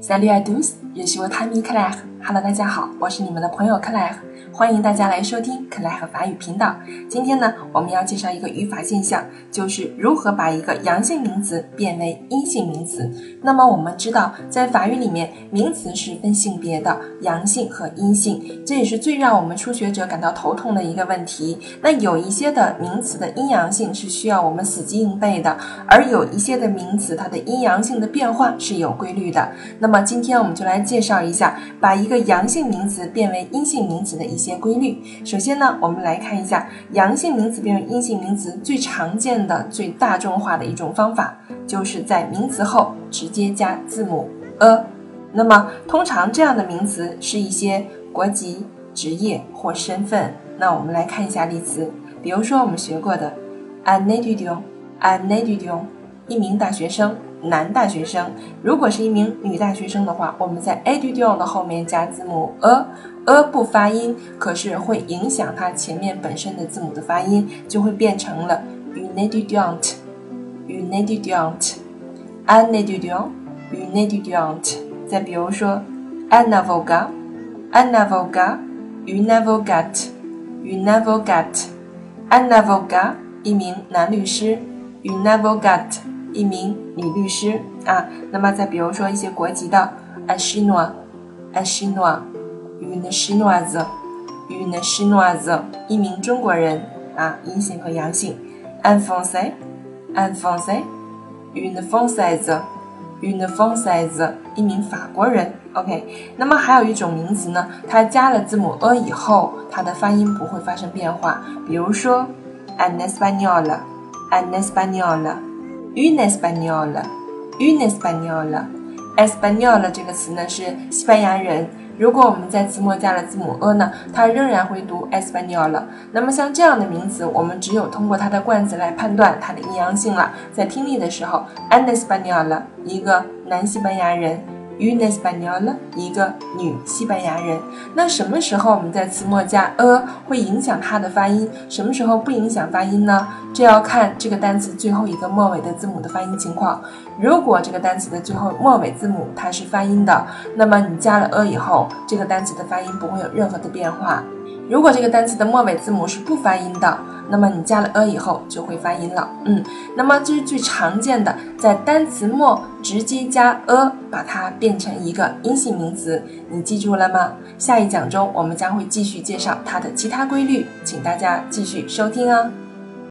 Salut à tous, je suis votre ami Claire. Hello，大家好，我是你们的朋友克莱。欢迎大家来收听克莱和法语频道。今天呢，我们要介绍一个语法现象，就是如何把一个阳性名词变为阴性名词。那么我们知道，在法语里面，名词是分性别的，阳性和阴性，这也是最让我们初学者感到头痛的一个问题。那有一些的名词的阴阳性是需要我们死记硬背的，而有一些的名词它的阴阳性的变化是有规律的。那么今天我们就来介绍一下，把一个阳性名词变为阴性名词的一些。规律。首先呢，我们来看一下阳性名词变为阴性名词最常见的、最大众化的一种方法，就是在名词后直接加字母 a。那么，通常这样的名词是一些国籍、职业或身份。那我们来看一下例词，比如说我们学过的 an étudiant，an étudiant，一名大学生。男大学生，如果是一名女大学生的话，我们在 a d u 的后面加字母 a，a 不发音，可是会影响它前面本身的字母的发音，就会变成了 une étudiante，une étudiante，un étudiant，une étudiante。再比如说 un avocat，un avocat，une avocate，une avocate，un avocat，一名男律师 u n a v o g a t。一名女律师啊，那么再比如说一些国籍的，un chinois，un chinois，une chinoise，une chinoise，一名中国人啊，阴性和阳性，un français，un français，une française，une française，一名法国人，OK。那么还有一种名词呢，它加了字母 a 以后，它的发音不会发生变化，比如说，un espagnol，un espagnol。Un espagnol，un espagnol，espagnol 这个词呢是西班牙人。如果我们在词末加了字母 a 呢，它仍然会读 espagnol。那么像这样的名词，我们只有通过它的冠词来判断它的阴阳性了。在听力的时候，un espagnol，一个男西班牙人。Un espagnol，一个女西班牙人。那什么时候我们在词末加 a 会影响它的发音？什么时候不影响发音呢？这要看这个单词最后一个末尾的字母的发音情况。如果这个单词的最后末尾字母它是发音的，那么你加了 a 以后，这个单词的发音不会有任何的变化。如果这个单词的末尾字母是不发音的，那么你加了 a 以后就会发音了。嗯，那么这是最常见的，在单词末直接加 a，把它变成一个阴性名词。你记住了吗？下一讲中我们将会继续介绍它的其他规律，请大家继续收听啊。